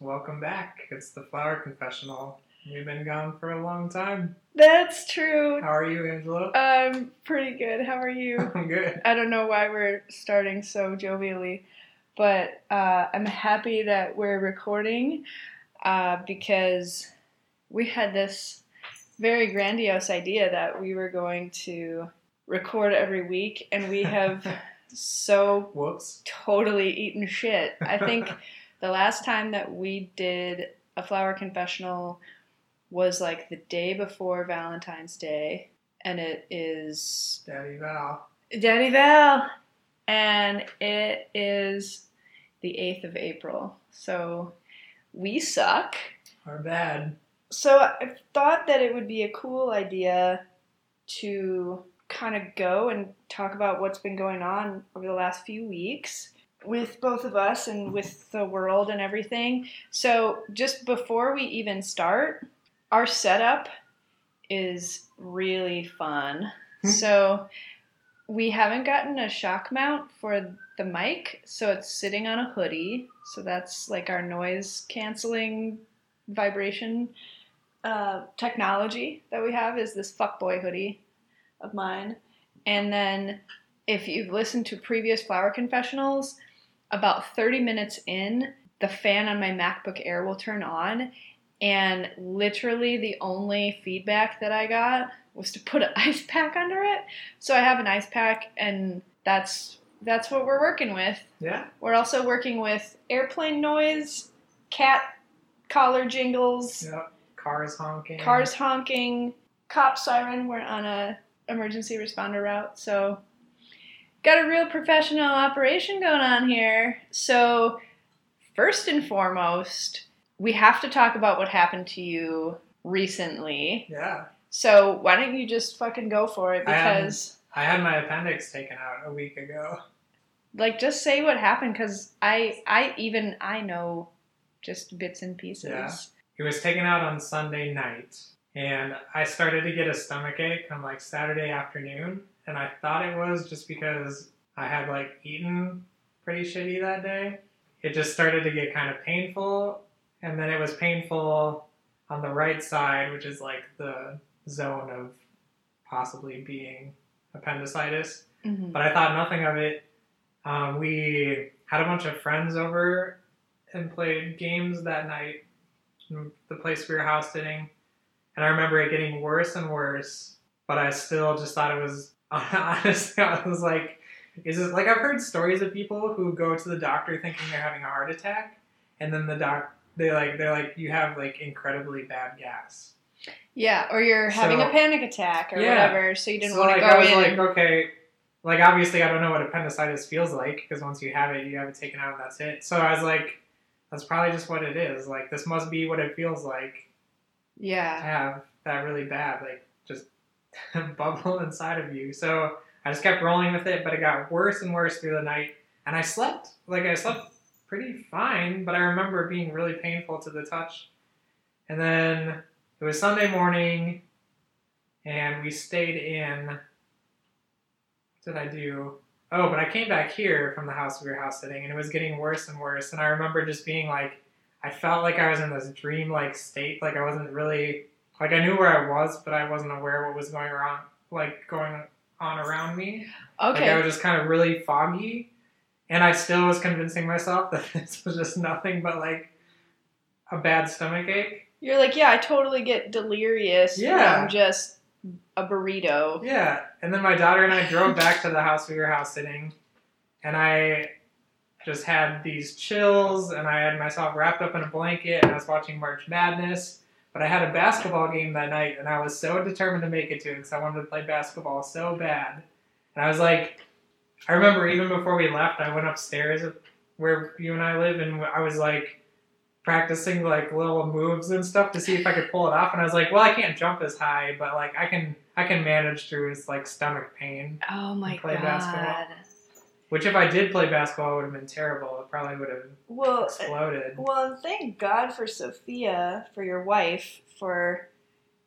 welcome back. It's the Flower Confessional. We've been gone for a long time. That's true. How are you, Angela? I'm pretty good. How are you? I'm good. I don't know why we're starting so jovially, but uh, I'm happy that we're recording uh, because we had this very grandiose idea that we were going to record every week, and we have so Whoops. totally eaten shit. I think the last time that we did a flower confessional was like the day before Valentine's Day, and it is Daddy Val. Daddy Val, and it is the 8th of April. So we suck. Our bad. So I thought that it would be a cool idea to kind of go and talk about what's been going on over the last few weeks with both of us and with the world and everything. So just before we even start, our setup is really fun. Hmm. so we haven't gotten a shock mount for the mic, so it's sitting on a hoodie. So that's like our noise canceling vibration uh, technology that we have is this fuckboy hoodie of mine. And then if you've listened to previous flower confessionals, about 30 minutes in, the fan on my MacBook Air will turn on. And literally the only feedback that I got was to put an ice pack under it. So I have an ice pack and that's that's what we're working with. Yeah. We're also working with airplane noise, cat collar jingles, Yep. Cars honking. cars honking, cop siren. We're on a emergency responder route, so got a real professional operation going on here. So first and foremost, we have to talk about what happened to you recently. Yeah. So why don't you just fucking go for it? I am- Because I had my appendix taken out a week ago. like just say what happened because I I even I know just bits and pieces. Yeah. It was taken out on Sunday night, and I started to get a stomach ache on like Saturday afternoon, and I thought it was just because I had like eaten pretty shitty that day. It just started to get kind of painful, and then it was painful on the right side, which is like the zone of possibly being appendicitis Mhm. but I thought nothing of it. Um, we had a bunch of friends over and played games that night. in The place we were house sitting, and I remember it getting worse and worse. But I still just thought it was honestly. I was like, "Is it like I've heard stories of people who go to the doctor thinking they're having a heart attack, and then the doc they like they're like you have like incredibly bad gas." Yeah, or you're having So- a panic attack or Yeah. whatever, so you didn't so want like to go I was in. like, okay, like obviously I don't know what appendicitis feels like because once you have it, you have it taken out and that's it. So I was like, that's probably just what it is. Like this must be what it feels like Yeah. to have that really bad, like just bubble inside of you. So I just kept rolling with it, but it got worse and worse through the night, and I slept like I slept pretty fine, but I remember being really painful to the touch. And then it was Sunday morning, and we stayed in. What did I do? Oh, but I came back here from the house we were house sitting, and it was getting worse and worse. And I remember just being like, I felt like I was in this dream-like state, like I wasn't really, like I knew where I was, but I wasn't aware what was going around, like going on around me. Okay. Like I was just kind of really foggy, and I still was convincing myself that this was just nothing but like a bad stomach ache. you're like, yeah, I totally get delirious Yeah. I'm just a burrito. Yeah, and then my daughter and I drove back to the house we were house sitting, and I just had these chills, and I had myself wrapped up in a blanket, and I was watching March Madness. But I had a basketball game that night, and I was so determined to make it to it because I wanted to play basketball so bad. And I was like, I remember even before we left, I went upstairs where you and I live, and I was like practicing like little moves and stuff to see if I could pull it off. And I was like, well, I can't jump as high, but like I can, I can manage through his like stomach pain. Oh my Play god. basketball. Which if I did play basketball, would have been terrible. It probably would have Well, exploded. well, thank God for Sophia, for your wife, for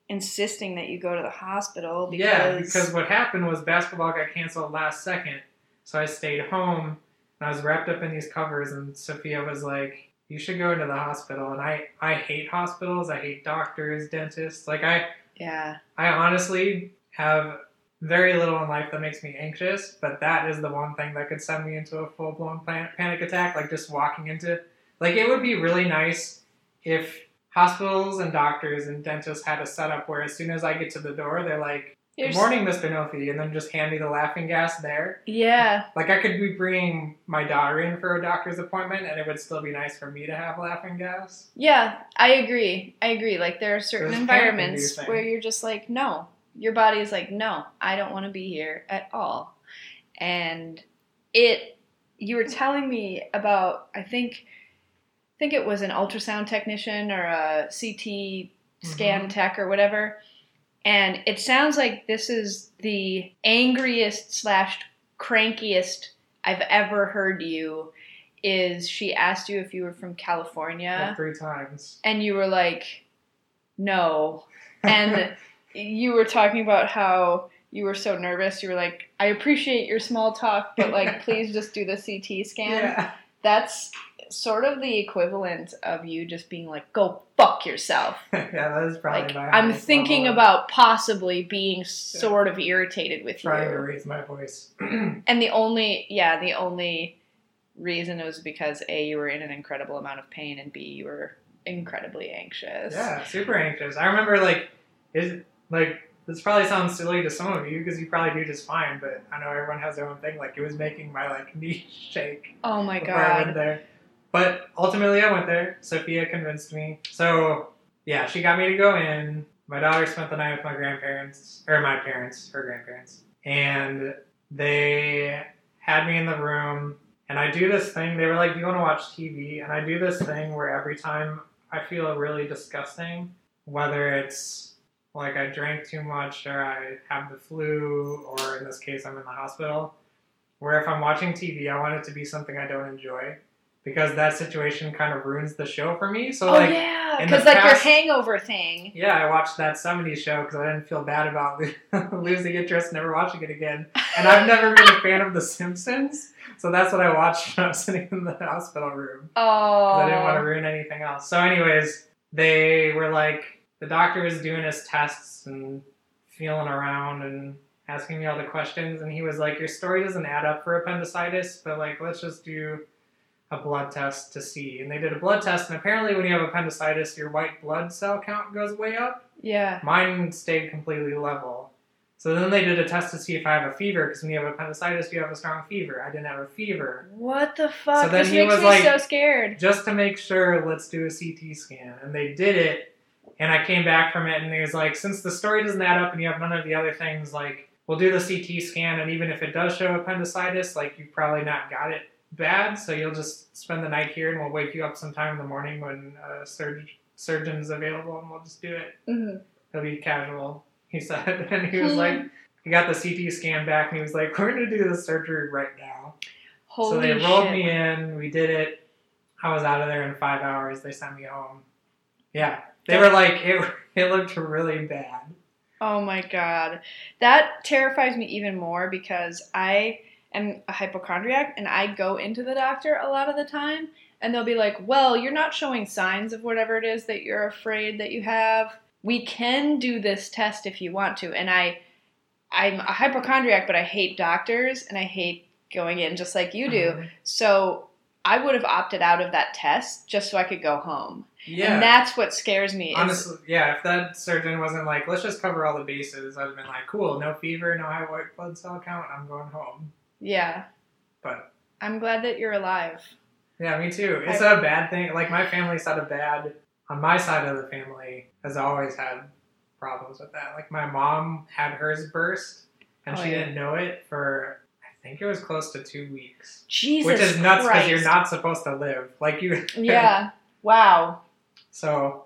insisting that you go to the hospital because Yeah, because what happened was basketball got canceled last second, so I stayed home and I was wrapped up in these covers, and Sophia was like, you should go into the hospital. And I, I hate hospitals. I hate doctors, dentists. Like I, Yeah. I honestly have very little in life that makes me anxious, but that is the one thing that could send me into a full blown panic attack. Like just walking into, like it would be really nice if hospitals and doctors and dentists had a setup where as soon as I get to the door, they're like, "Good morning, Mr. Nofi," and then just hand me the laughing gas there. Yeah. Like I could be bringing my daughter in for a doctor's appointment, and it would still be nice for me to have laughing gas. Yeah, I agree. I agree. Like there are certain There's environments where you're just like, no, your body is like, no, I don't want to be here at all. And it, you were telling me about, I think, I think it was an ultrasound technician or a CT scan Mhm. tech or whatever. And it sounds like this is the angriest slash crankiest I've ever heard you. Is she asked you if you were from California? Like three times. and you were like, no. And you were talking about how you were so nervous. You were like, I appreciate your small talk, but like, please just do the CT scan. yeah. That's sort of the equivalent of you just being like, go fuck yourself. yeah, that is probably Like, my I'm thinking level about possibly being sort of irritated with trying to raise my voice. And the only, yeah, the only reason was because A, you were in an incredible amount of pain, and B, you were incredibly anxious. Yeah, super anxious. I remember like is like this probably sounds silly to some of you because you probably do just fine, but I know everyone has their own thing. Like it was making my like knees shake Oh my before I went god. there. But ultimately, I went there. Sophia convinced me. So yeah, she got me to go in. My daughter spent the night with my grandparents or my parents, her grandparents, and they had me in the room. And I do this thing. They were like, "Do you want to watch TV?" And I do this thing where every time I feel really disgusting, whether it's like I drank too much or I have the flu, or in this case, I'm in the hospital. Where if I'm watching TV, I want it to be something I don't enjoy because that situation kind of ruins the show for me. So, Oh like, yeah, because like past- your hangover thing. yeah, I watched that 70s show because I didn't feel bad about losing interest, never watching it again. And I've never been a fan of The Simpsons, so that's what I watched when I was sitting in the hospital room. Oh, I didn't want to oh. ruin anything else. So, anyways, they were like, the doctor was doing his tests and feeling around and asking me all the questions, and he was like, Your story doesn't add up for appendicitis, but like, let's just do a blood test to see. And they did a blood test, and apparently, when you have appendicitis, your white blood cell count goes way up. Yeah. Mine stayed completely level. So then they did a test to see if I have a fever, because when you have appendicitis, you have a strong fever. I didn't have a fever. What the fuck? So then this he makes was me like- so scared. just to make sure, let's do a CT scan. And they did it, and I came back from it, and he was like, since the story doesn't add up and you have none of the other things, like, we'll do the CT scan, and even if it does show appendicitis, like, you probably not got it bad, so you'll just spend the night here, and we'll wake you up sometime in the morning when a surg- surgeon's available, and we'll just do it. hmm It'll be casual, he said. And he was like, he got the CT scan back, and he was like, we're going to do the surgery right now. Holy so they rolled shit. me in. We did it. I was out of there in five hours. They sent me home. Yeah, they were like it. It looked really bad. Oh my god. That terrifies me even more because I am a hypochondriac and I go into the doctor a lot of the time and they'll be like, "Well, you're not showing signs of whatever it is that you're afraid that you have. We can do this test if you want to." And I I'm a hypochondriac, but I hate doctors and I hate going in just like you do. Mhm. So I would have opted out of that test just so I could go home. Yeah. And that's what scares me. is- Honestly, yeah. If that surgeon wasn't like, let's just cover all the bases, I'd have been like, cool, no fever, no high white blood cell count. I'm going home. yeah. But I'm glad that you're alive. yeah, me too. It's I- a bad thing. Like my family's had a bad. On my side of the family, has always had problems with that. Like my mom had hers burst, and Oh, she yeah. didn't know it for think it was close to two weeks. Jesus which is nuts because you're not supposed to live like you Yeah. Wow. so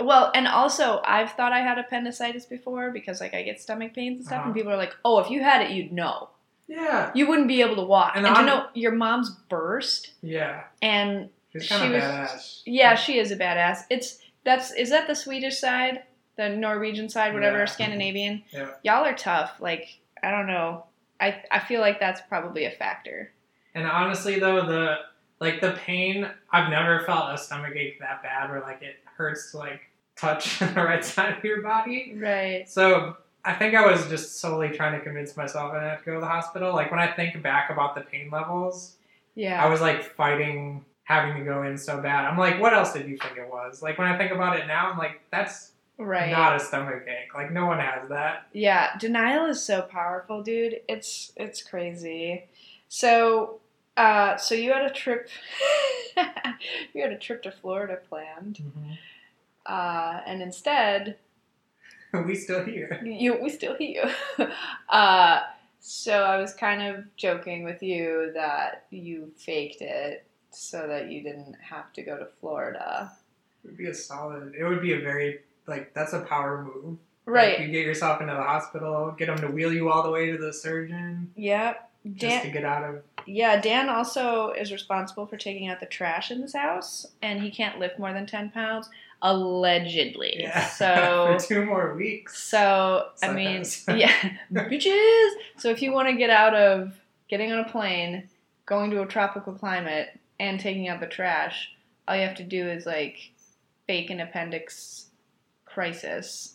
Well, and also I've thought I had appendicitis before because like I get stomach pains and stuff, Uh-huh. and people are like, "Oh, if you had it, you'd know. yeah You wouldn't be able to walk." And And, know your mom's burst, yeah and she's kind of She was- badass yeah, she is a badass. It's that's is that the Swedish side, the Norwegian side, whatever, Yeah. Scandinavian. Yeah. Y'all are tough. Like I don't know. I I feel like that's probably a factor. and honestly though the like the pain. I've never felt a stomach ache that bad where like it hurts to like touch the right side of your body. Right. So I think I was just solely trying to convince myself I had to go to the hospital. Like when I think back about the pain levels, Yeah. I was like fighting having to go in so bad. I'm like, what else did you think it was? Like when I think about it now, I'm like, that's right. not a stomach ache. Like no one has that. Yeah, denial is so powerful, dude. It's it's crazy. So, uh, so you had a trip. you had a trip to Florida planned, uh, and instead, we still here. you we still here you. uh, so I was kind of joking with you that you faked it so that you didn't have to go to Florida. It would be a solid. It would be a very like that's a power move. Right. Like, you get yourself into the hospital, get them to wheel you all the way to the surgeon Yep. just to get out of. Yeah, Dan also is responsible for taking out the trash in this house, and he can't lift more than ten pounds, allegedly. Yeah. So, for two more weeks. so I mean, yeah, bitches. So if you want to get out of getting on a plane, going to a tropical climate, and taking out the trash, all you have to do is like fake an appendix crisis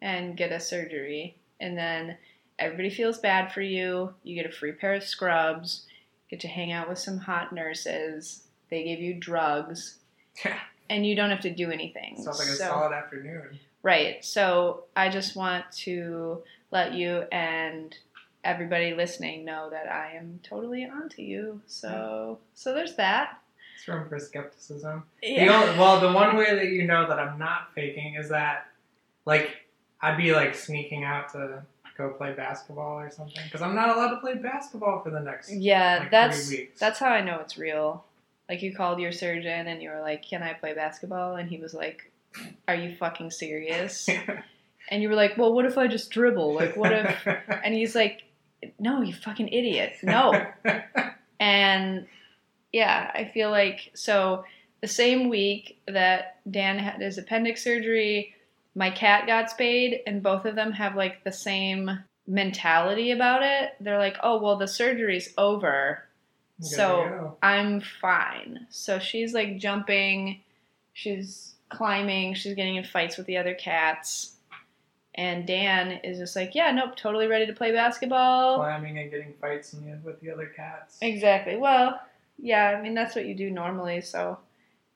and get a surgery, and then everybody feels bad for you. You get a free pair of scrubs, get to hang out with some hot nurses. They give you drugs, Yeah. and you don't have to do anything. Sounds like a So- solid afternoon. Right. So I just want to let you and everybody listening know that I am totally onto you. So so there's that. Room for skepticism. The only, well, the one way that you know that I'm not faking is that, like, I'd be like sneaking out to go play basketball or something because I'm not allowed to play basketball for the next Yeah, like, that's three weeks. that's how I know it's real. Like you called your surgeon and you were like, "Can I play basketball?" and he was like, "Are you fucking serious?" and you were like, "Well, what if I just dribble? Like what if?" And he's like, "No, you fucking idiot. No." And yeah, I feel like so the same week that Dan had his appendix surgery, my cat got spayed, and both of them have like the same mentality about it. They're like, oh, well, the surgery's over. Good So- I'm fine. So she's like jumping, she's climbing, she's getting in fights with the other cats. And Dan is just like, yeah, nope, totally ready to play basketball. climbing and getting fights with the other cats. Exactly. Well, yeah, I mean, that's what you do normally, so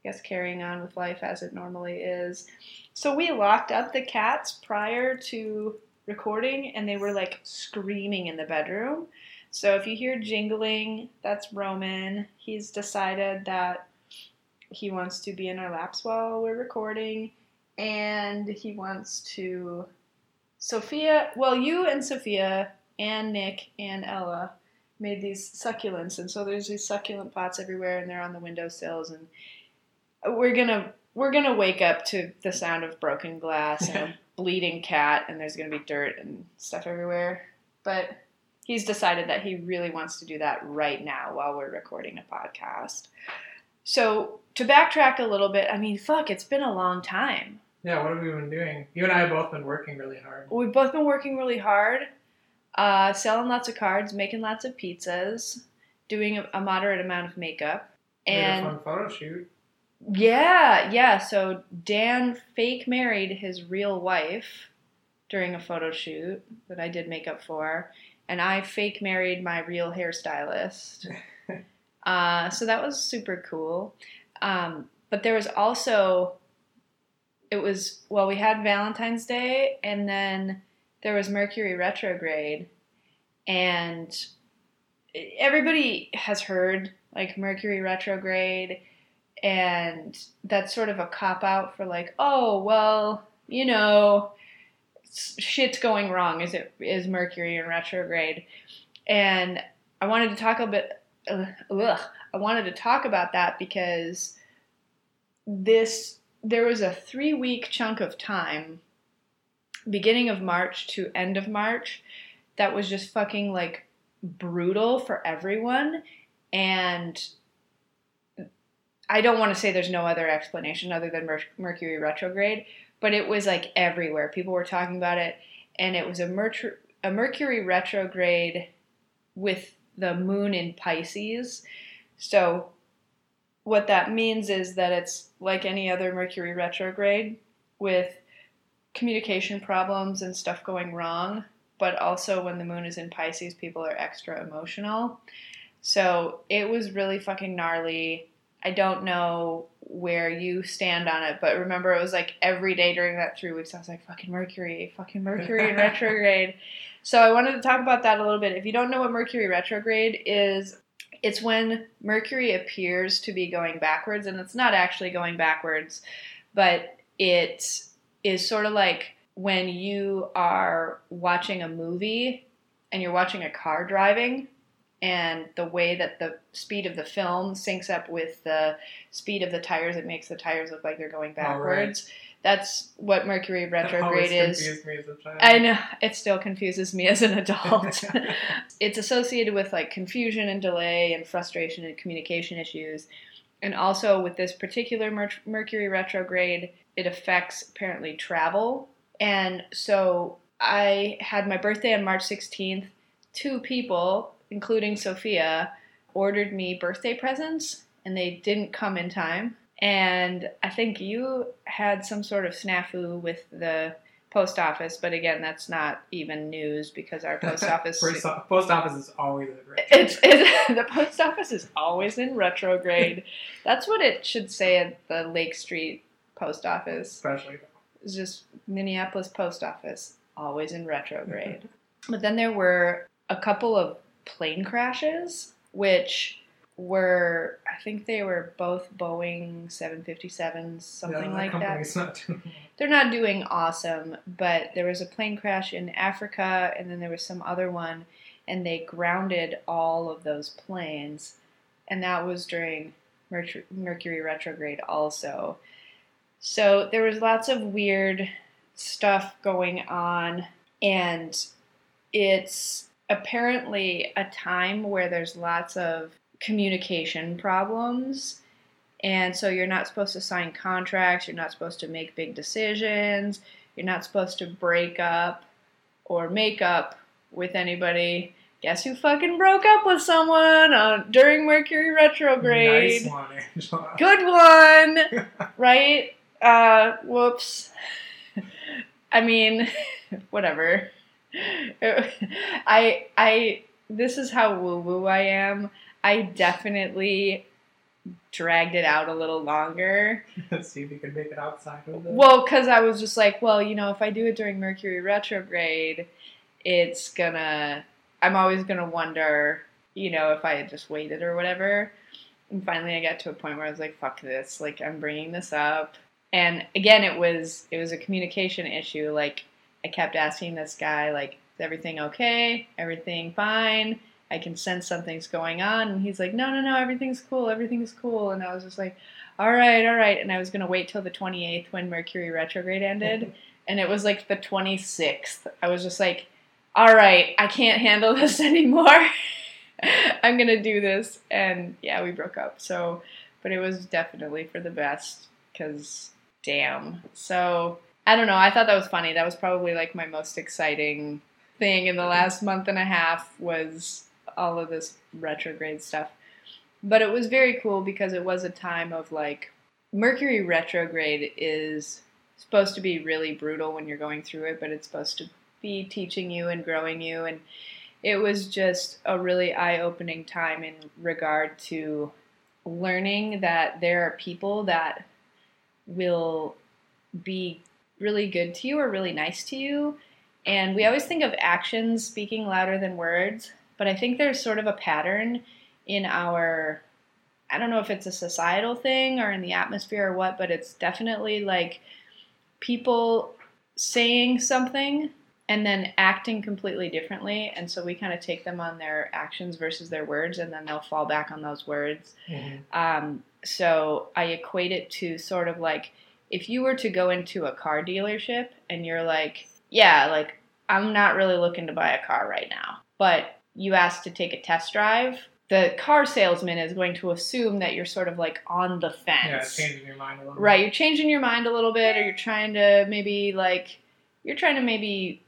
I guess carrying on with life as it normally is. So we locked up the cats prior to recording, and they were like screaming in the bedroom. So if you hear jingling, that's Roman. He's decided that he wants to be in our laps while we're recording, and he wants to. Sophia, well, you and Sophia and Nick and Ella made these succulents, and so there's these succulent pots everywhere, and they're on the windowsills, and we're gonna we're gonna wake up to the sound of broken glass and a bleeding cat, and there's gonna be dirt and stuff everywhere. But he's decided that he really wants to do that right now while we're recording a podcast. So to backtrack a little bit, I mean, fuck, it's been a long time. Yeah, what have we been doing? You and I have both been working really hard. We've both been working really hard, uh, selling lots of cards, making lots of pizzas, doing a, a moderate amount of makeup, and a fun photo shoot. yeah, yeah. So Dan fake married his real wife during a photo shoot that I did makeup for, and I fake married my real hairstylist. uh, so that was super cool. Um, but there was also, it was well, we had Valentine's Day, and then there was Mercury retrograde, and everybody has heard like Mercury retrograde and that's sort of a cop out for like oh well you know shit's going wrong is it is mercury in retrograde. And i wanted to talk a bit uh, ugh, i wanted to talk about that because this there was a three week chunk of time beginning of march to end of march that was just fucking like brutal for everyone and I don't want to say there's no other explanation other than Mer- Mercury retrograde, but it was like everywhere. People were talking about it, and it was a, Mercury a Mercury retrograde with the moon in Pisces. So what that means is that it's like any other Mercury retrograde with communication problems and stuff going wrong, but also when the moon is in Pisces, people are extra emotional. So it was really fucking gnarly. I don't know where you stand on it, but remember it was like every day during that three weeks, I was like, fucking Mercury, fucking Mercury in retrograde. So I wanted to talk about that a little bit. If you don't know what Mercury retrograde is, it's when Mercury appears to be going backwards, and it's not actually going backwards, but it is sort of like when you are watching a movie and you're watching a car driving and the way that the speed of the film syncs up with the speed of the tires it makes the tires look like they're going backwards right. that's what mercury retrograde is. i know. It still confuses me as an adult. It's associated with like confusion and delay and frustration and communication issues. And also with this particular Mer- mercury retrograde it affects apparently travel and so i had my birthday on march 16th two people including Sophia, ordered me birthday presents and they didn't come in time. And I think you had some sort of snafu with the post office, but again, that's not even news because our post office post office is always in retrograde. It's, it's the post office is always in retrograde. that's what it should say at the Lake Street post office. Especially, it's just Minneapolis post office always in retrograde. but then there were a couple of plane crashes, which were I think they were both Boeing 757s, something yeah, like that. Not They're not doing awesome, but there was a plane crash in Africa, and then there was some other one, and they grounded all of those planes, and that was during Mercury retrograde also. So there was lots of weird stuff going on, and it's apparently a time where there's lots of communication problems. And so you're not supposed to sign contracts, you're not supposed to make big decisions, you're not supposed to break up or make up with anybody. Guess who fucking broke up with someone uh, during Mercury retrograde? Nice one, Angela. Good one, right? Uh, whoops. I mean, whatever. I I this is how woo woo I am. I definitely dragged it out a little longer. See if you could make it outside of it. Well, because I was just like, well, you know, if I do it during Mercury retrograde, it's gonna. I'm always gonna wonder, you know, if I had just waited or whatever. And finally, I got to a point where I was like, fuck this. Like, I'm bringing this up. And again, it was it was a communication issue. Like, I kept asking this guy, like, is everything okay? Everything fine? I can sense something's going on. And he's like, no, no, no, everything's cool. Everything's cool. And I was just like, all right, all right. And I was going to wait till the 28th when Mercury retrograde ended. and it was like the 26th. I was just like, all right, I can't handle this anymore. I'm going to do this. And yeah, we broke up. So, but it was definitely for the best because damn. So, I don't know. I thought that was funny. That was probably like my most exciting thing in the last month and a half was all of this retrograde stuff. But it was very cool because it was a time of like Mercury retrograde is supposed to be really brutal when you're going through it, but it's supposed to be teaching you and growing you and it was just a really eye-opening time in regard to learning that there are people that will be really good to you or really nice to you. And we always think of actions speaking louder than words, but I think there's sort of a pattern in our I don't know if it's a societal thing or in the atmosphere or what, but it's definitely like people saying something and then acting completely differently. And so we kind of take them on their actions versus their words, and then they'll fall back on those words. Mm-hmm. Um, so I equate it to sort of like if you were to go into a car dealership and you're like, yeah, like I'm not really looking to buy a car right now, but you ask to take a test drive, the car salesman is going to assume that you're sort of like on the fence. Yeah, changing your mind a little right, bit. you're changing your mind a little bit, or you're trying to maybe like, you're trying to maybe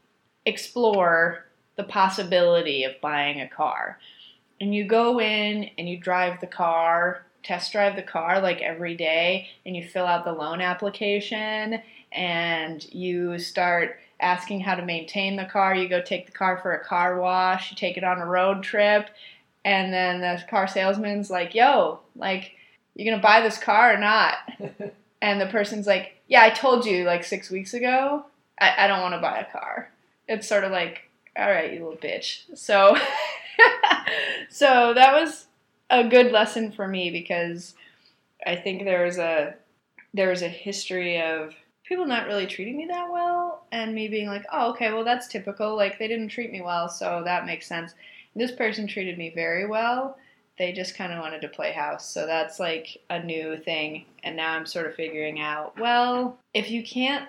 explore the possibility of buying a car. And you go in and you drive the car test drive the car like every day and you fill out the loan application and you start asking how to maintain the car. You go take the car for a car wash, you take it on a road trip, and then the car salesman's like, yo, like, you're gonna buy this car or not? and the person's like, yeah, I told you like six weeks ago, I, I don't wanna buy a car. It's sort of like, all right, you little bitch. So, so that was a good lesson for me because I think there was a there was a history of people not really treating me that well and me being like, oh, okay, well, that's typical. Like, they didn't treat me well, so that makes sense. This person treated me very well. They just kind of wanted to play house. So that's like a new thing. And now I'm sort of figuring out, well, if you can't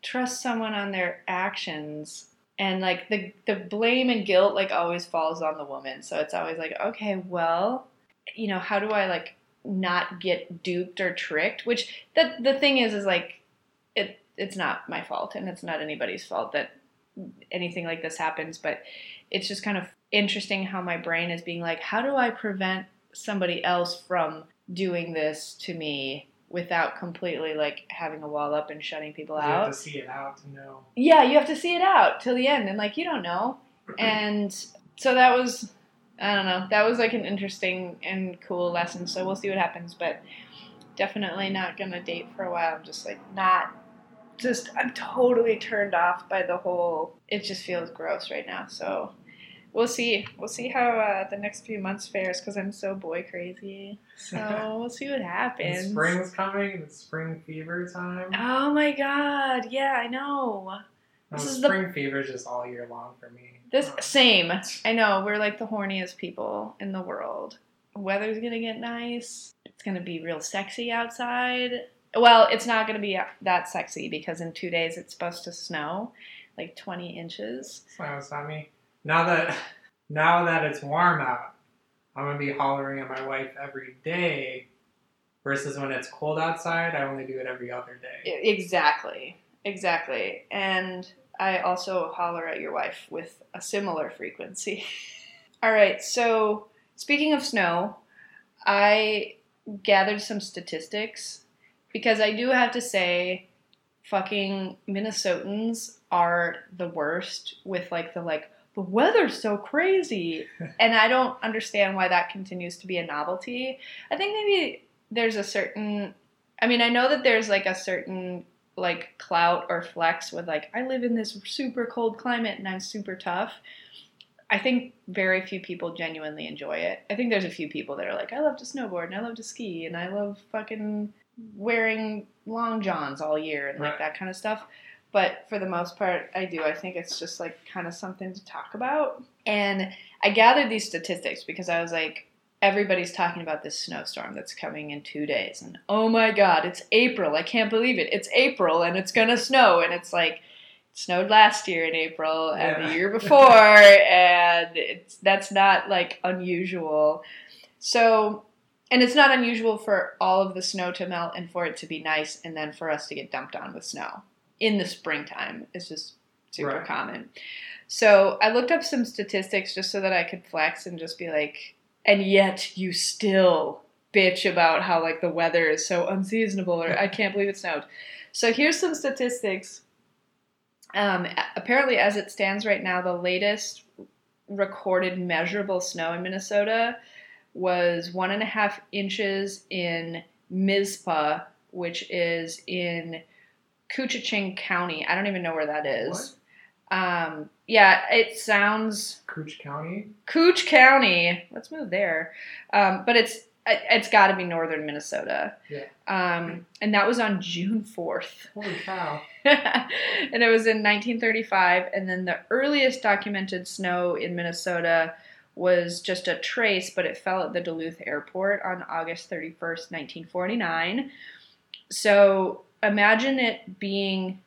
trust someone on their actions, and like the the blame and guilt like always falls on the woman. So it's always like, okay, well, you know, how do I like not get duped or tricked? Which the the thing is is like it it's not my fault and it's not anybody's fault that anything like this happens, but it's just kind of interesting how my brain is being like, how do I prevent somebody else from doing this to me without completely like having a wall up and shutting people You out? You have to see it out to know. yeah, you have to see it out till the end, and like you don't know. And so that was, I don't know, that was like an interesting and cool lesson. So we'll see what happens, but definitely not gonna date for a while. I'm just like not, just I'm totally turned off by the whole. It just feels gross right now. So we'll see. We'll see how uh, the next few months fares because I'm so boy crazy. So we'll see what And happens. spring's coming. It's spring fever time. Oh my god! Yeah, I know. No, this is the- spring fever is just all year long for me. This same. I know we're like the horniest people in the world. Weather's gonna get nice. It's gonna be real sexy outside. Well, it's not gonna be that sexy because in two days it's supposed to snow, like 20 inches. So it's not me. Now that now that it's warm out, I'm gonna be hollering at my wife every day. Versus when it's cold outside, I only do it every other day. Exactly. Exactly. And I also holler at your wife with a similar frequency. All right, so speaking of snow, I gathered some statistics because I do have to say fucking Minnesotans are the worst with like the like the weather's so crazy and I don't understand why that continues to be a novelty. I think maybe there's a certain I mean, I know that there's like a certain like clout or flex with like I live in this super cold climate and I'm super tough. I think very few people genuinely enjoy it. I think there's a few people that are like, I love to snowboard and I love to ski and I love fucking wearing long johns all year and like Right. that kind of stuff. But for the most part, I do. I think it's just like kind of something to talk about. And I gathered these statistics because I was like, everybody's talking about this snowstorm that's coming in two days. And oh my God, it's April. I can't believe it. It's April and it's going to snow. And it's like, it snowed last year in April and Yeah. the year before. and it's, that's not like unusual. So, and it's not unusual for all of the snow to melt and for it to be nice and then for us to get dumped on with snow in the springtime. It's just super Right. common. So I looked up some statistics just so that I could flex and just be like, and yet you still bitch about how like the weather is so unseasonable or I can't believe it snowed. So here's some statistics. Um, apparently, as it stands right now, the latest recorded measurable snow in Minnesota was one and a half inches in Mizpah, which is in Koochiching County. I don't even know where that is. Um, yeah, it sounds Cooch County. Cooch County. Let's move there. Um, but it's it's got to be northern Minnesota. Yeah. Um, and that was on June fourth. Holy cow! and it was in 1935. And then the earliest documented snow in Minnesota was just a trace, but it fell at the Duluth airport on August 31st, 1949. So imagine it being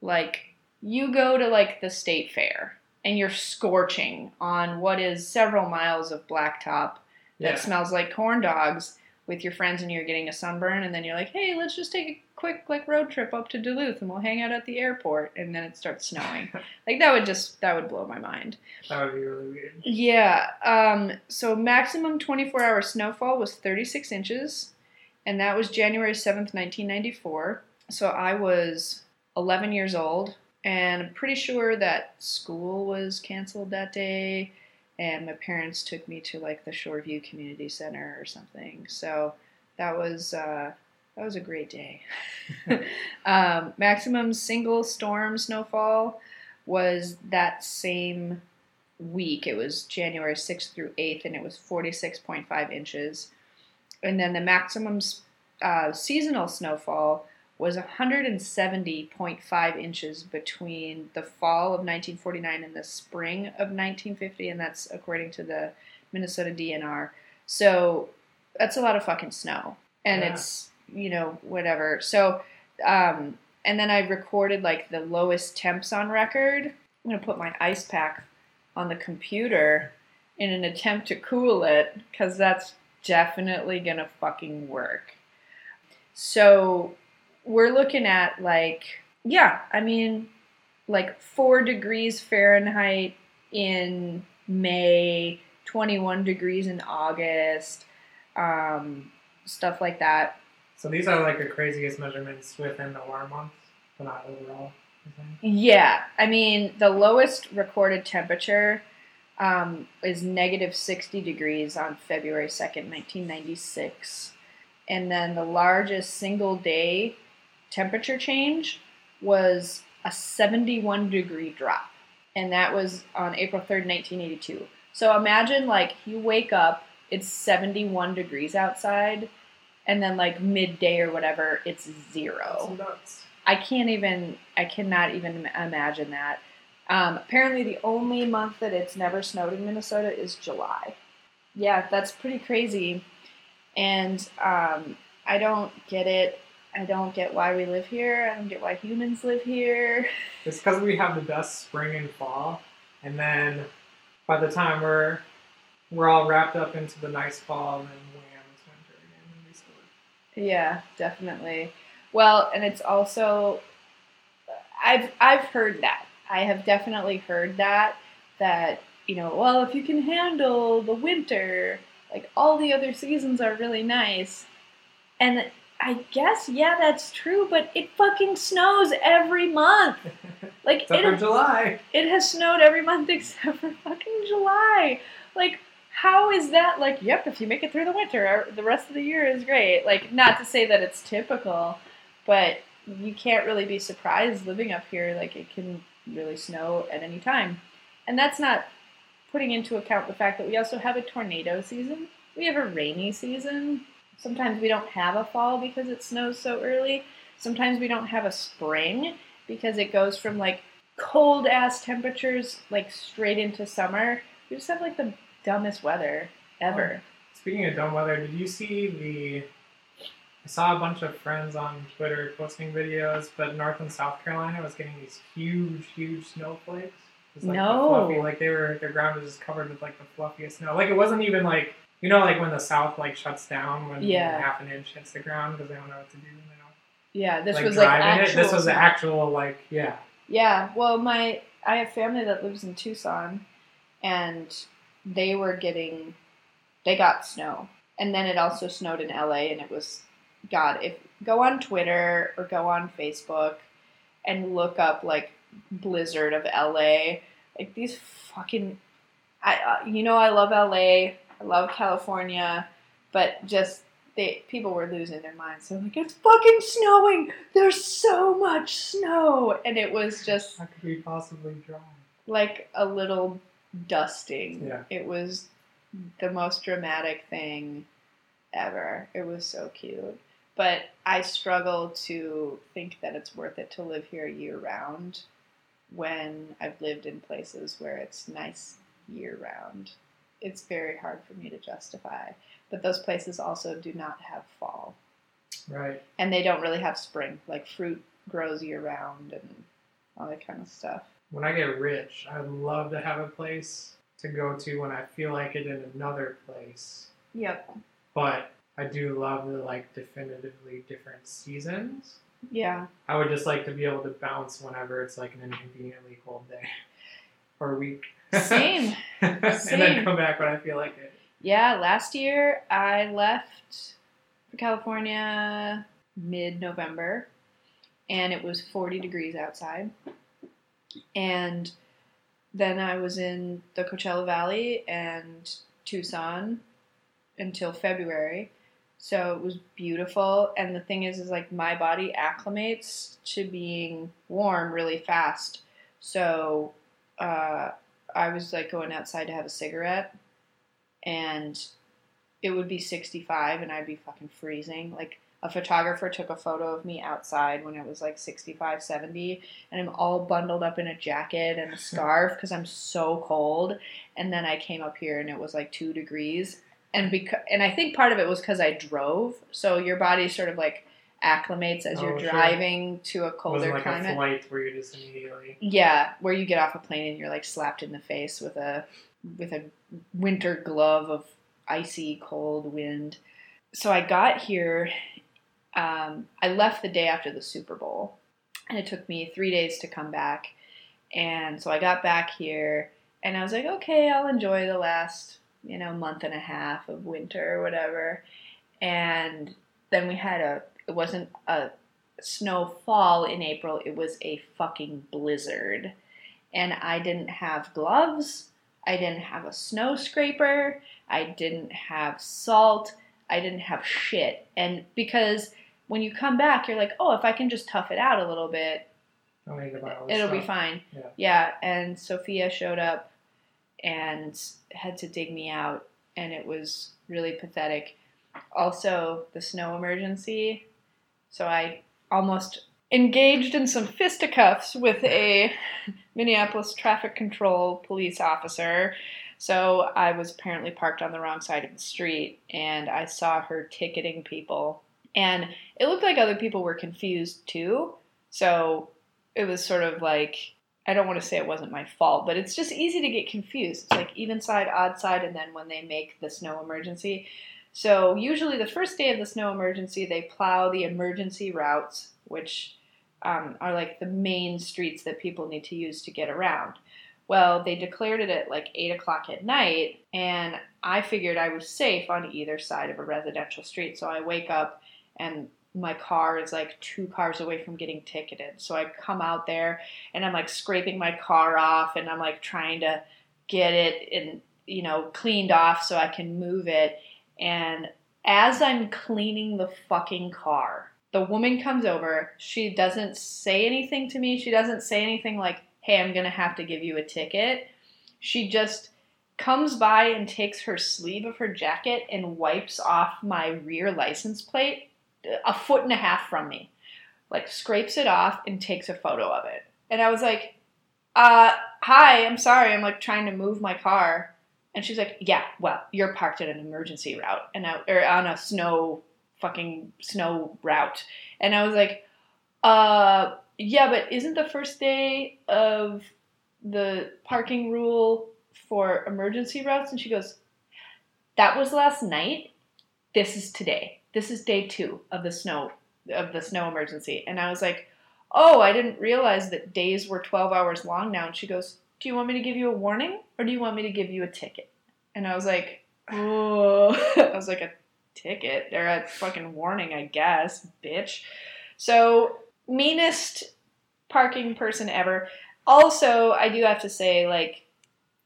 like you go to like the state fair and you're scorching on what is several miles of blacktop that Yeah. smells like corn dogs with your friends and you're getting a sunburn and then you're like, hey, let's just take a quick like road trip up to Duluth and we'll hang out at the airport and then it starts snowing. like that would just that would blow my mind. That would be really weird. Yeah. Um, so maximum 24 hour snowfall was 36 inches, and that was January 7th, 1994. So I was 11 years old, and I'm pretty sure that school was canceled that day, and my parents took me to like the Shoreview Community Center or something. So that was. Uh, that was a great day. um, maximum single storm snowfall was that same week. It was January 6th through 8th, and it was 46.5 inches. And then the maximum uh, seasonal snowfall was 170.5 inches between the fall of 1949 and the spring of 1950, and that's according to the Minnesota DNR. So that's a lot of fucking snow, and Yeah. it's you know whatever. So, um, and then I recorded like the lowest temps on record. I'm gonna put my ice pack on the computer in an attempt to cool it because that's definitely gonna fucking work. So we're looking at like, yeah, I mean, like four degrees Fahrenheit in May, 21 degrees in August, um, stuff like that. So these are like the craziest measurements within the warm months, but not overall. Yeah, I mean, the lowest recorded temperature um, is negative 60 degrees on February 2nd, 1996. And then the largest single day temperature change was a 71 degree drop. And that was on April 3rd, 1982. So imagine like you wake up, it's 71 degrees outside, and then like midday or whatever, it's zero. I can't even, I cannot even imagine that. Um, apparently, the only month that it's never snowed in Minnesota is July. Yeah, that's pretty crazy. And um, I don't get it. I don't get why we live here. I don't get why humans live here. It's because we have the best spring and fall, and then by the time we're we're all wrapped up into the nice fall, and then wham, it's winter again, and we still Yeah, definitely. Well, and it's also I've I've heard that. I have definitely heard that that, you know, well, if you can handle the winter, like all the other seasons are really nice. And I guess yeah, that's true, but it fucking snows every month. Like Except for it, July. it has snowed every month except for fucking July. Like, how is that? Like, yep, if you make it through the winter, uh, the rest of the year is great. Like, not to say that it's typical, but you can't really be surprised living up here. Like, it can really snow at any time. And that's not putting into account the fact that we also have a tornado season, we have a rainy season. Sometimes we don't have a fall because it snows so early. Sometimes we don't have a spring because it goes from like cold ass temperatures like straight into summer. We just have like the dumbest weather ever. Speaking of dumb weather, did you see the? I saw a bunch of friends on Twitter posting videos, but North and South Carolina was getting these huge, huge snowflakes. It was like the No. fluffy, like they were, their ground was just covered with like the fluffiest snow. Like it wasn't even like you know, like when the South like shuts down when Yeah. half an inch hits the ground because they don't know what to do. Yeah, this like was like actual. This was snow. actual like yeah. Yeah, well, my I have family that lives in Tucson, and they were getting, they got snow, and then it also snowed in LA, and it was, God, if go on Twitter or go on Facebook, and look up like blizzard of LA, like these fucking, I uh, you know I love LA, I love California, but just they people were losing their minds. They're like, it's fucking snowing. There's so much snow, and it was just How could we possibly drive? like a little dusting. Yeah. It was the most dramatic thing ever. It was so cute. But I struggle to think that it's worth it to live here year round when I've lived in places where it's nice year round. It's very hard for me to justify. But those places also do not have fall. Right. And they don't really have spring. Like fruit grows year round and all that kind of stuff. When I get rich, I'd love to have a place to go to when I feel like it in another place. Yep. But I do love the like definitively different seasons. Yeah. I would just like to be able to bounce whenever it's like an inconveniently cold day or week. Same. and then come back when I feel like it. Yeah, last year I left for California mid November and it was 40 degrees outside. And then I was in the Coachella Valley and Tucson until February. So it was beautiful and the thing is is like my body acclimates to being warm really fast. So uh, I was like going outside to have a cigarette and it would be 65 and I'd be fucking freezing. Like a photographer took a photo of me outside when it was like 65, 70 and I'm all bundled up in a jacket and a scarf because I'm so cold. And then I came up here and it was like 2 degrees and because and I think part of it was cuz I drove. So your body's sort of like acclimates as you're Oh, sure. driving to a colder like climate. a flight where you're just immediately. Yeah, where you get off a plane and you're like slapped in the face with a with a winter glove of icy cold wind. So I got here. Um, I left the day after the Super Bowl, and it took me three days to come back. And so I got back here, and I was like, okay, I'll enjoy the last you know month and a half of winter or whatever. And then we had a. It wasn't a snowfall in April, it was a fucking blizzard. And I didn't have gloves, I didn't have a snow scraper, I didn't have salt, I didn't have shit. And because when you come back, you're like, oh, if I can just tough it out a little bit, Don't need to buy all this it'll be fine. Yeah. Yeah, and Sophia showed up and had to dig me out, and it was really pathetic. Also, the snow emergency. So I almost engaged in some fisticuffs with a Minneapolis traffic control police officer. So I was apparently parked on the wrong side of the street, and I saw her ticketing people. And it looked like other people were confused too. So it was sort of like I don't want to say it wasn't my fault, but it's just easy to get confused. It's like even side, odd side, and then when they make the snow emergency. So usually the first day of the snow emergency, they plow the emergency routes, which um, are like the main streets that people need to use to get around. Well, they declared it at like 8 o'clock at night, and I figured I was safe on either side of a residential street. So I wake up, and my car is like two cars away from getting ticketed. So I come out there, and I'm like scraping my car off, and I'm like trying to get it and you know cleaned off so I can move it. And as I'm cleaning the fucking car, the woman comes over. She doesn't say anything to me. She doesn't say anything like, hey, I'm going to have to give you a ticket. She just comes by and takes her sleeve of her jacket and wipes off my rear license plate a foot and a half from me. Like, scrapes it off and takes a photo of it. And I was like, uh, hi, I'm sorry. I'm like trying to move my car. And she's like, yeah, well, you're parked at an emergency route and I, or on a snow fucking snow route. And I was like, uh, yeah, but isn't the first day of the parking rule for emergency routes? And she goes, that was last night. This is today. This is day two of the snow of the snow emergency. And I was like, oh, I didn't realize that days were 12 hours long now. And she goes, do you want me to give you a warning or do you want me to give you a ticket? And I was like, oh, I was like, a ticket or a fucking warning, I guess, bitch. So, meanest parking person ever. Also, I do have to say, like,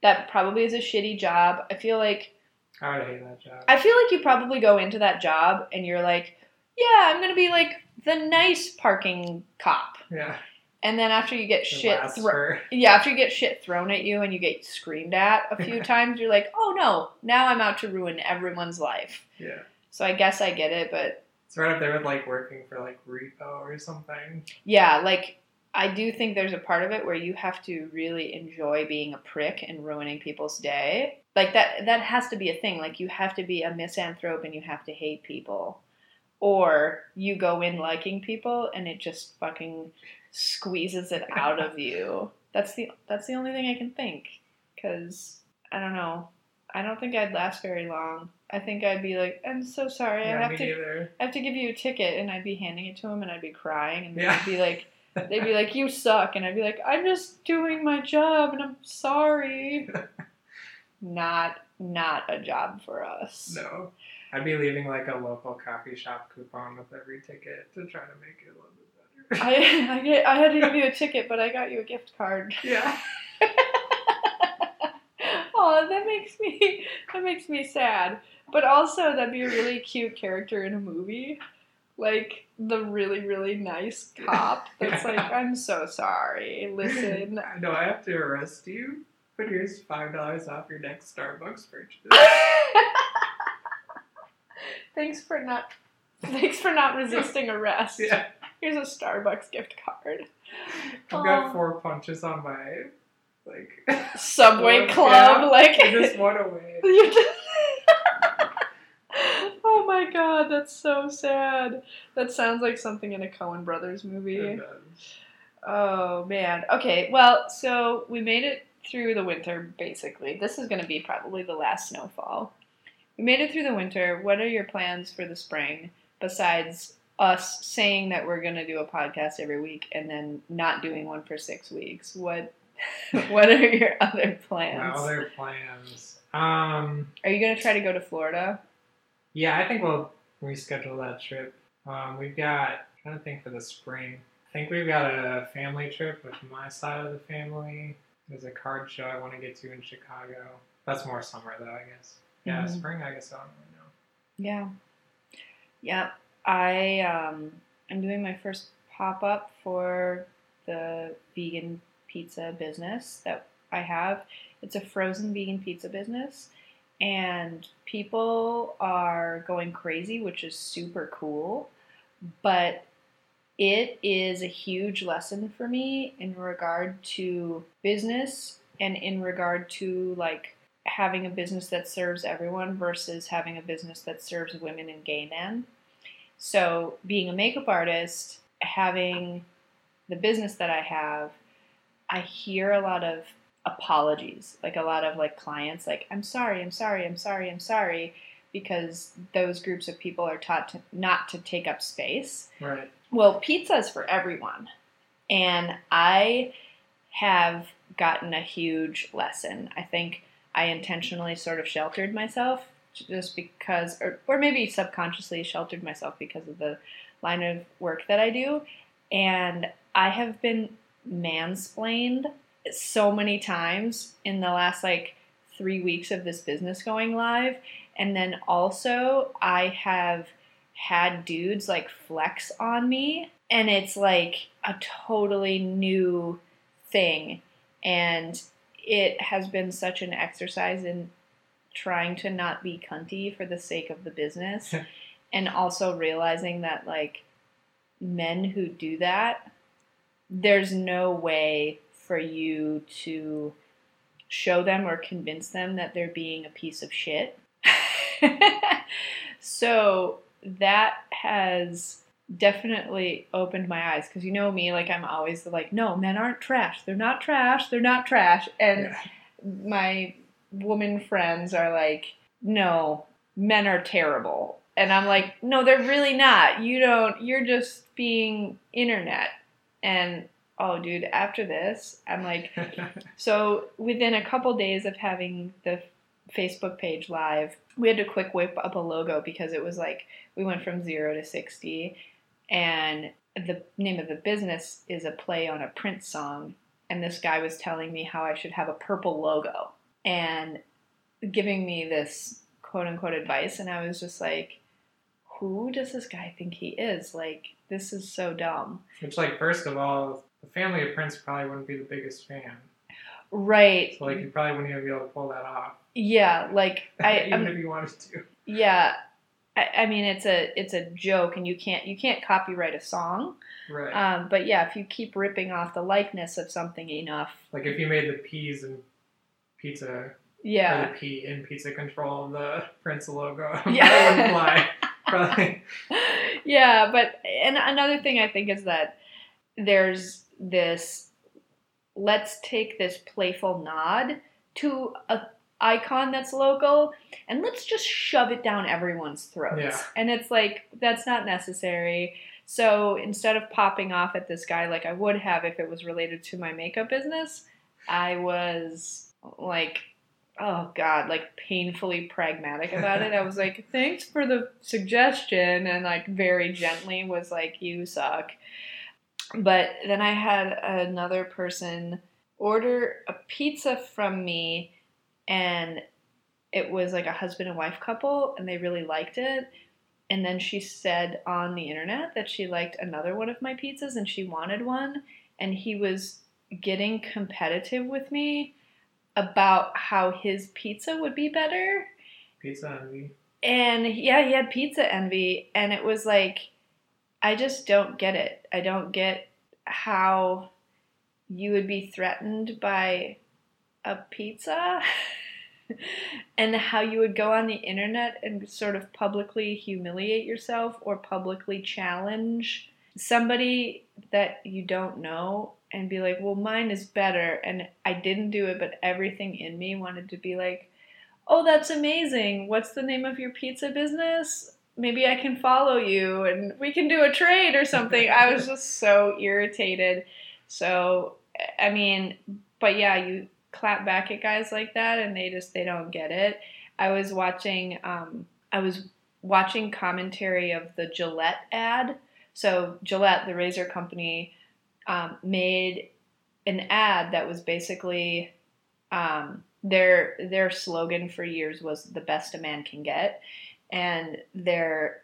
that probably is a shitty job. I feel like I would hate that job. I feel like you probably go into that job and you're like, yeah, I'm gonna be like the nice parking cop. yeah. And then after you get It shit, lasts thro- for- yeah, after you get shit thrown at you and you get screamed at a few times, you're like, oh no, now I'm out to ruin everyone's life. yeah. So I guess I get it, but It's right up there with like working for like Repo or something. yeah, like I do think there's a part of it where you have to really enjoy being a prick and ruining people's day. Like that that has to be a thing. Like you have to be a misanthrope and you have to hate people. Or you go in liking people and it just fucking squeezes it out of you. That's the that's the only thing I can think cuz I don't know. I don't think I'd last very long. I think I'd be like, I'm so sorry. I have to neither. I have to give you a ticket and I'd be handing it to him and I'd be crying and Yeah. they'd be like they'd be like, You suck and I'd be like, I'm just doing my job and I'm sorry. not not a job for us. No. I'd be leaving like a local coffee shop coupon with every ticket to try to make it a little bit better. I I get I had to give you a ticket, but I got you a gift card. yeah. oh, that makes me that makes me sad. But also that'd be a really cute character in a movie. Like the really, really nice cop that's like, I'm so sorry. Listen. Do I have to arrest you? But here's five dollars off your next Starbucks purchase. thanks for not thanks for not resisting arrest. yeah. Here's a Starbucks gift card. I've got four punches on my like Subway Yeah. Club, like I just went away. You just- oh my god, that's so sad. That sounds like something in a Coen Brothers movie. And, Oh man. Okay, well, so we made it through the winter basically. This is going to be probably the last snowfall. We made it through the winter. What are your plans for the spring besides us saying that we're going to do a podcast every week and then not doing one for 6 weeks? What what are your other plans? my other plans. Um Are you going to try to go to Florida? Yeah, I think we'll reschedule that trip. Um, we've got, I'm trying to think for the spring. I think we've got a family trip with my side of the family. There's a card show I want to get to in Chicago. That's more summer though, I guess. Yeah, Mhm. spring, I guess I don't really know. Yeah. Yeah. I um I'm doing my first pop up for the vegan pizza business that I have. It's a frozen vegan pizza business and people are going crazy, which is super cool. But it is a huge lesson for me in regard to business and in regard to like having a business that serves everyone versus having a business that serves women and gay men. So, being a makeup artist, having the business that I have, I hear a lot of apologies, like a lot of like clients like I'm sorry, I'm sorry, I'm sorry, I'm sorry because those groups of people are taught to not to take up space. Right. Well, pizza is for everyone. And I have gotten a huge lesson. I think I intentionally sort of sheltered myself just because, or, or maybe subconsciously sheltered myself because of the line of work that I do. And I have been mansplained so many times in the last like three weeks of this business going live. And then also, I have had dudes like flex on me and it's like a totally new thing and it has been such an exercise in trying to not be cunty for the sake of the business and also realizing that like men who do that there's no way for you to show them or convince them that they're being a piece of shit. So that has definitely opened my eyes because you know me like i'm always like no men aren't trash. They're not trash. They're not trash. And Yeah. my woman friends are like no men are terrible and i'm like no they're really not you don't you're just being internet and oh dude after this i'm like so within a couple days of having the Facebook page live, we had to quick whip up a logo because it was like we went from zero to 60. And the name of the business is a play on a Prince song. And this guy was telling me how I should have a purple logo and giving me this quote unquote advice. And I was just like, who does this guy think he is? Like, this is so dumb. Which, like, first of all, the family of Prince probably wouldn't be the biggest fan. Right. So, like, you probably wouldn't even be able to pull that off. Yeah, like I, even I'm, if you wanted to. Yeah, I, I mean it's a it's a joke, and you can't you can't copyright a song. Right. Um, but yeah, if you keep ripping off the likeness of something enough, like, if you made the P's and pizza, yeah, the P in pizza control, the Prince logo, Yeah. fly. Probably. yeah. But and another thing I think is that there's this let's take this playful nod to a icon that's local and let's just shove it down everyone's throats. Yeah. And it's like that's not necessary. So instead of popping off at this guy like I would have if it was related to my makeup business, I was like oh god, like painfully pragmatic about it. I was like, "Thanks for the suggestion," and like very gently was like, "You suck." But then I had another person order a pizza from me, and it was like a husband and wife couple, and they really liked it. And then she said on the internet that she liked another one of my pizzas and she wanted one, and he was getting competitive with me about how his pizza would be better. Pizza envy. And yeah, he had pizza envy, and it was like, I just don't get it. I don't get how you would be threatened by a pizza and how you would go on the internet and sort of publicly humiliate yourself or publicly challenge somebody that you don't know and be like, well, mine is better. And I didn't do it, but everything in me wanted to be like, oh, that's amazing. What's the name of your pizza business? Maybe I can follow you and we can do a trade or something. I was just so irritated. So, I mean, but yeah, you clap back at guys like that and they just they don't get it. I was watching um I was watching commentary of the Gillette ad. So Gillette, the razor company, um, made an ad that was basically um, their their slogan for years was the best a man can get, and their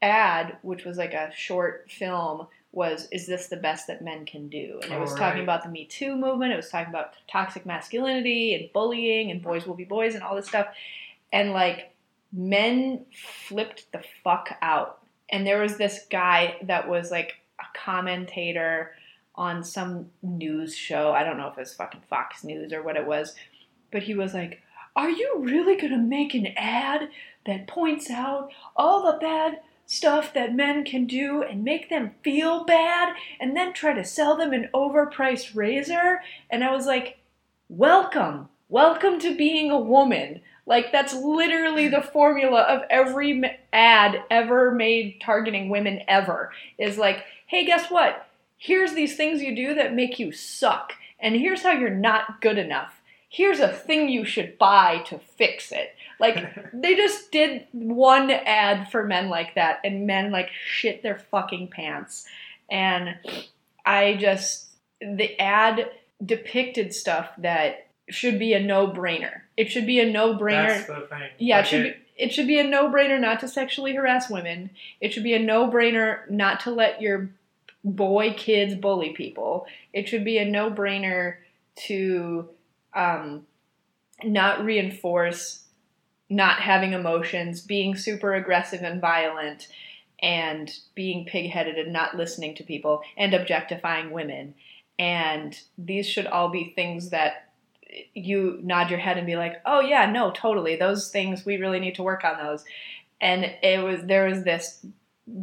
ad, which was like a short film, was is this the best that men can do? And it was All talking about the Me Too movement. It was talking about toxic masculinity and bullying and boys will be boys and all this stuff, and like men flipped the fuck out. And there was this guy that was like commentator on some news show. I don't know if it was fucking Fox News or what it was, but he was like, Are you really gonna make an ad that points out all the bad stuff that men can do and make them feel bad and then try to sell them an overpriced razor? And I was like, Welcome. Welcome to being a woman. Like, that's literally the formula of every ad ever made targeting women ever. Is like, hey, guess what? Here's these things you do that make you suck. And here's how you're not good enough. Here's a thing you should buy to fix it. Like, they just did one ad for men like that, and men like shit their fucking pants. And I just, the ad depicted stuff that should be a no brainer. It should be a no brainer. That's the thing. Yeah, it should be. It should be a no-brainer not to sexually harass women. It should be a no-brainer not to let your boy kids bully people. It should be a no-brainer to um, not reinforce not having emotions, being super aggressive and violent, and being pig-headed and not listening to people, and objectifying women. And these should all be things that you nod your head and be like, "Oh yeah, no, totally. Those things we really need to work on those." And it was there was this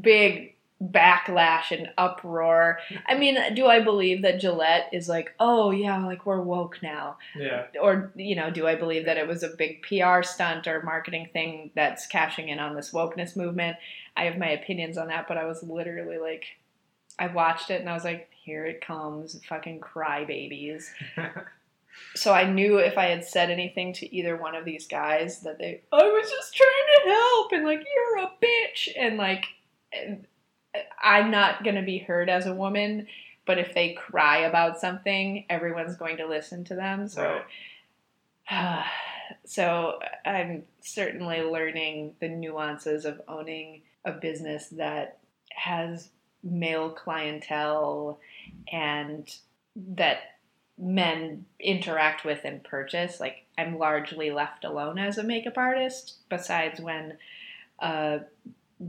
big backlash and uproar. I mean, do I believe that Gillette is like, "Oh yeah, like we're woke now?" Yeah. Or, you know, do I believe that it was a big PR stunt or marketing thing that's cashing in on this wokeness movement? I have my opinions on that, but I was literally like I watched it and I was like, "Here it comes, fucking crybabies." so I knew if I had said anything to either one of these guys that they, I was just trying to help, and like you're a bitch, and like I'm not gonna be heard as a woman, but if they cry about something, everyone's going to listen to them. So, so I'm certainly learning the nuances of owning a business that has male clientele and that men interact with and purchase. Like I'm largely left alone as a makeup artist, besides when a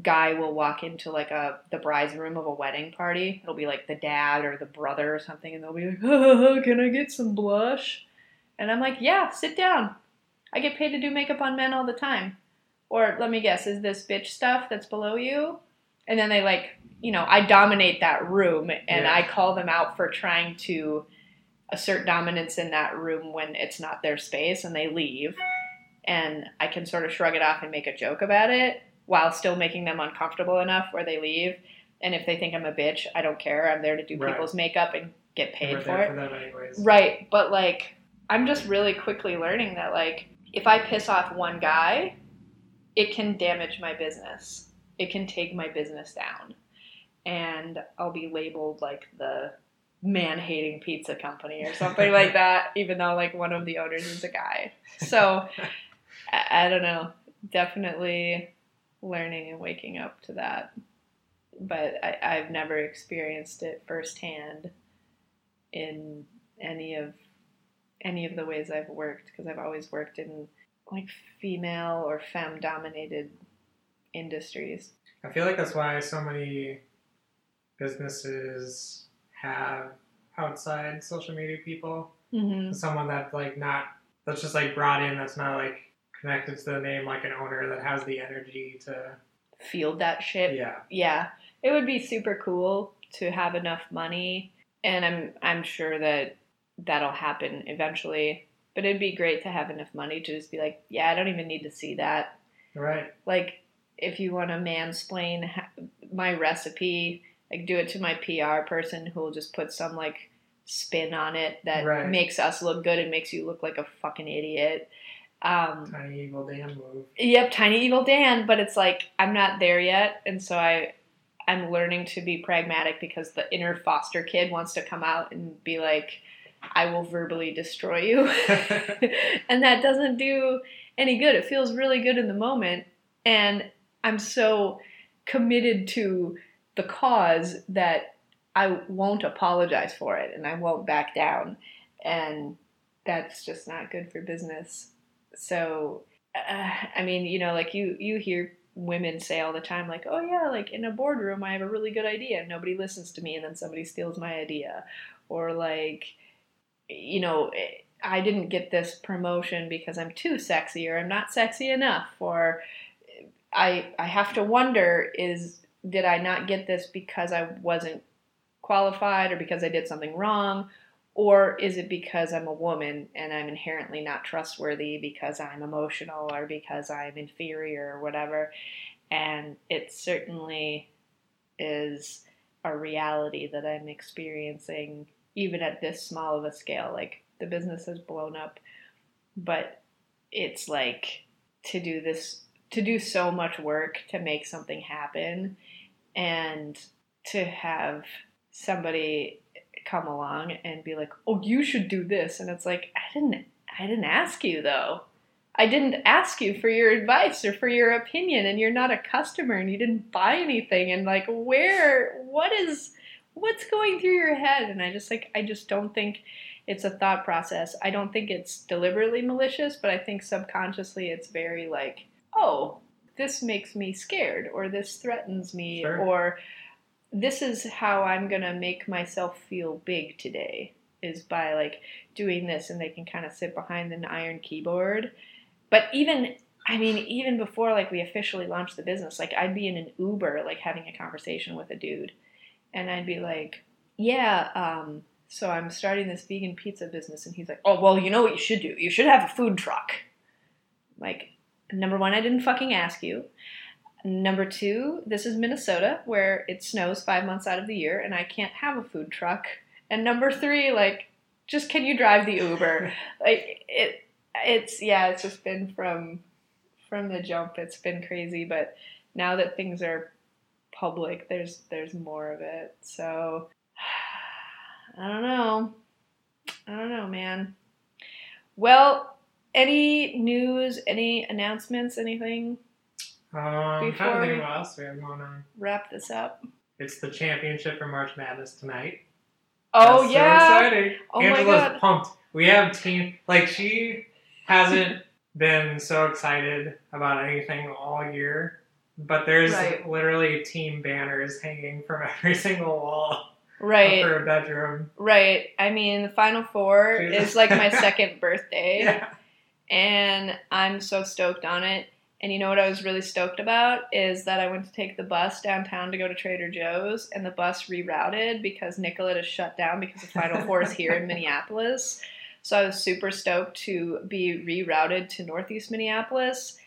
guy will walk into like a the bride's room of a wedding party. It'll be like the dad or the brother or something, and they'll be like, oh, "Can I get some blush?" And I'm like, "Yeah, sit down. I get paid to do makeup on men all the time." Or let me guess, is this bitch stuff that's below you? And then they like, you know, I dominate that room and Yeah. I call them out for trying to assert dominance in that room when it's not their space and they leave. And I can sort of shrug it off and make a joke about it while still making them uncomfortable enough where they leave. And if they think I'm a bitch, I don't care. I'm there to do Right. people's makeup and get paid for it. for. Right, but like I'm just really quickly learning that like if I piss off one guy, it can damage my business. It can take my business down. And I'll be labeled like the man-hating pizza company or something like that even though like one of the owners is a guy. So I, I don't know. Definitely learning and waking up to that. But I, I've never experienced it firsthand in any of any of the ways I've worked because I've always worked in like female or femme dominated industries. I feel like that's why so many businesses have outside social media people. Mm-hmm. Someone that like not that's just like brought in that's not like connected to the name like an owner that has the energy to Field that shit. yeah. Yeah. It would be super cool to have enough money and I'm I'm sure that that'll happen eventually. But it'd be great to have enough money to just be like, yeah, I don't even need to see that. Right. like if you want to mansplain my recipe like do it to my pr person who will just put some like spin on it that Right. makes us look good and makes you look like a fucking idiot um, Tiny evil Dan move. yep tiny evil dan but it's like i'm not there yet and so i i'm learning to be pragmatic because the inner foster kid wants to come out and be like i will verbally destroy you and that doesn't do any good. It feels really good in the moment, and I'm so committed to the cause that I won't apologize for it and I won't back down, and that's just not good for business. So, uh, I mean, you know, like you you hear women say all the time like oh yeah like in a boardroom i have a really good idea and nobody listens to me and then somebody steals my idea or like you know I didn't get this promotion because I'm too sexy or I'm not sexy enough or I I have to wonder is did I not get this because I wasn't qualified or because I did something wrong? Or is it because I'm a woman and I'm inherently not trustworthy because I'm emotional or because I'm inferior or whatever? And it certainly is a reality that I'm experiencing even at this small of a scale. Like the business has blown up but it's like to do this to do so much work to make something happen and to have somebody come along and be like oh you should do this. And it's like i didn't i didn't ask you though. I didn't ask you for your advice or for your opinion and you're not a customer and you didn't buy anything. And like where what is what's going through your head? And i just like i just don't think it's a thought process. I don't think it's deliberately malicious, but I think subconsciously it's very like, oh, this makes me scared, or this threatens me, Sure. or this is how I'm gonna make myself feel big today is by like doing this, and they can kind of sit behind an iron keyboard. But even I mean, even before like we officially launched the business, like I'd be in an Uber, like having a conversation with a dude, and I'd be like, "Yeah, um, so I'm starting this vegan pizza business," and he's like, "Oh, well, you know what you should do? You should have a food truck." Like, number one, I didn't fucking ask you. Number two, this is Minnesota where it snows five months out of the year, and I can't have a food truck. And number three, like, just can you drive the Uber? like it, it's yeah, it's just been from from the jump. It's been crazy, but now that things are public, there's there's more of it. So I don't know. I don't know, man. Well, any news, any announcements, anything? Um, Before we- think what else we have going on. Wrap this up. It's the championship for March Madness tonight. Oh That's yeah. so exciting. Oh my Angela's God. pumped. We have team like she hasn't been so excited about anything all year, but there's Right. literally team banners hanging from every single wall Right. of her bedroom. Right. I mean, the Final Four is like my second birthday, Yeah. And I'm so stoked on it. And you know what I was really stoked about is that I went to take the bus downtown to go to Trader Joe's, and the bus rerouted because Nicollet is shut down because of Final Four is here in Minneapolis. So I was super stoked to be rerouted to Northeast Minneapolis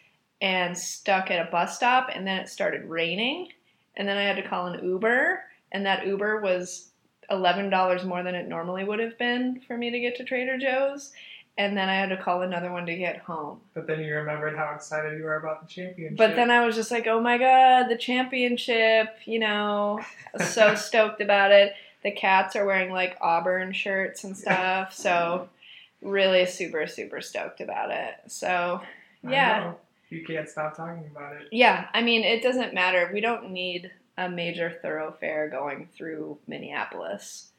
and stuck at a bus stop, and then it started raining, and then I had to call an Uber, and that Uber was eleven dollars more than it normally would have been for me to get to Trader Joe's and then I had to call another one to get home. But then you remembered how excited you were about the championship. But then I was just like, oh my god, the championship, you know, so stoked about it. The cats are wearing like Auburn shirts and stuff, so really super, super stoked about it. So, yeah. You can't stop talking about it. Yeah, I mean, it doesn't matter. We don't need a major thoroughfare going through Minneapolis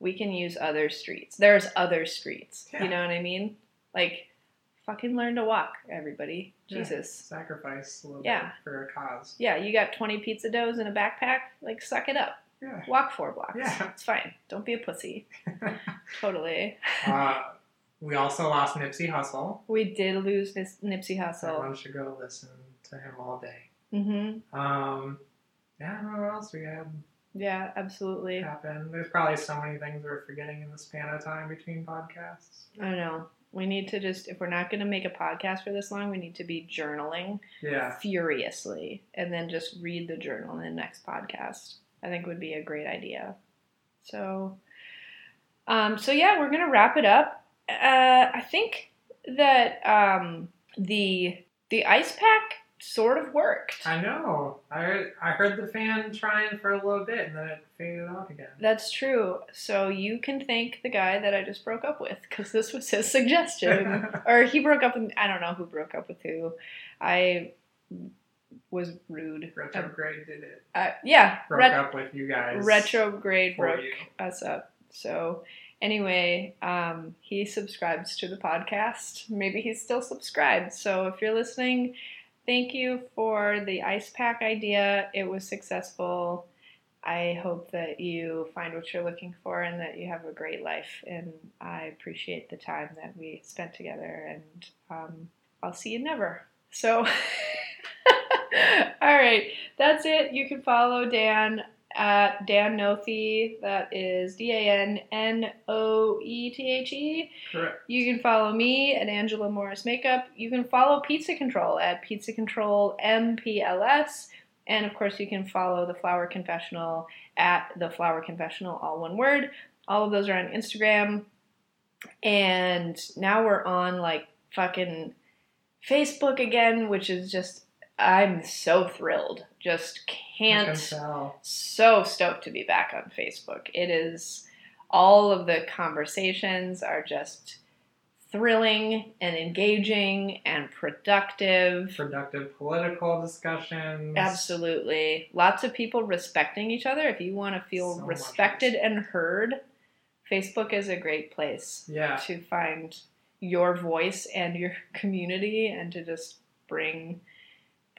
we can use other streets. There's other streets. Yeah. You know what I mean? Like, fucking learn to walk, everybody. Yeah. Jesus. Sacrifice a little yeah. bit for a cause. Yeah, you got 20 pizza doughs in a backpack. Like, suck it up. Yeah. Walk four blocks. Yeah. It's fine. Don't be a pussy. totally. Uh, we also lost Nipsey Hussle. We did lose Nipsey Hussle. Everyone should go listen to him all day. Mm-hmm. Um, yeah, I don't know what else we had. Yeah, absolutely. Happen. There's probably so many things we're forgetting in the span of time between podcasts. I know. We need to just, if we're not going to make a podcast for this long, we need to be journaling yeah. furiously and then just read the journal in the next podcast. I think would be a great idea. So, um, so yeah, we're going to wrap it up. Uh, I think that um, the the ice pack sort of worked. I know. I heard, I heard the fan trying for a little bit and then it faded off again. That's true. So you can thank the guy that I just broke up with because this was his suggestion. or he broke up with, I don't know who broke up with who. I was rude. Retrograde did it. Uh, yeah. Broke ret- up with you guys. Retrograde broke you. us up. So anyway, um, he subscribes to the podcast. Maybe he's still subscribed. So if you're listening, thank you for the ice pack idea. It was successful. I hope that you find what you're looking for and that you have a great life. And I appreciate the time that we spent together. And um, I'll see you never. So, all right, that's it. You can follow Dan at Dan Noethe. That is D A N N O E T H E. Correct. You can follow me at Angela Morris Makeup. You can follow Pizza Control at Pizza Control MPLS. And of course, you can follow the Flower Confessional at the Flower Confessional, all one word. All of those are on Instagram. And now we're on like fucking Facebook again, which is just I'm so thrilled. Just can't. So stoked to be back on Facebook. It is all of the conversations are just thrilling and engaging and productive. Productive political discussions. Absolutely. Lots of people respecting each other. If you want to feel so respected and heard, Facebook is a great place yeah. to find your voice and your community and to just bring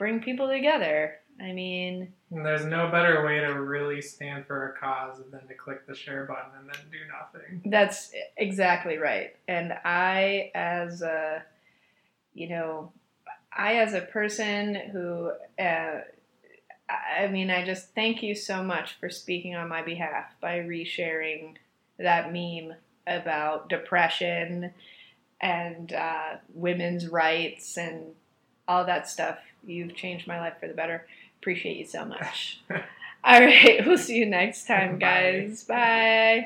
bring people together. I mean, there's no better way to really stand for a cause than to click the share button and then do nothing. That's exactly right. And I, as a, you know, I, as a person who, uh, I mean, I just thank you so much for speaking on my behalf by resharing that meme about depression and uh, women's rights and all that stuff. You've changed my life for the better. Appreciate you so much. all right, we'll see you next time, guys. Bye. Bye.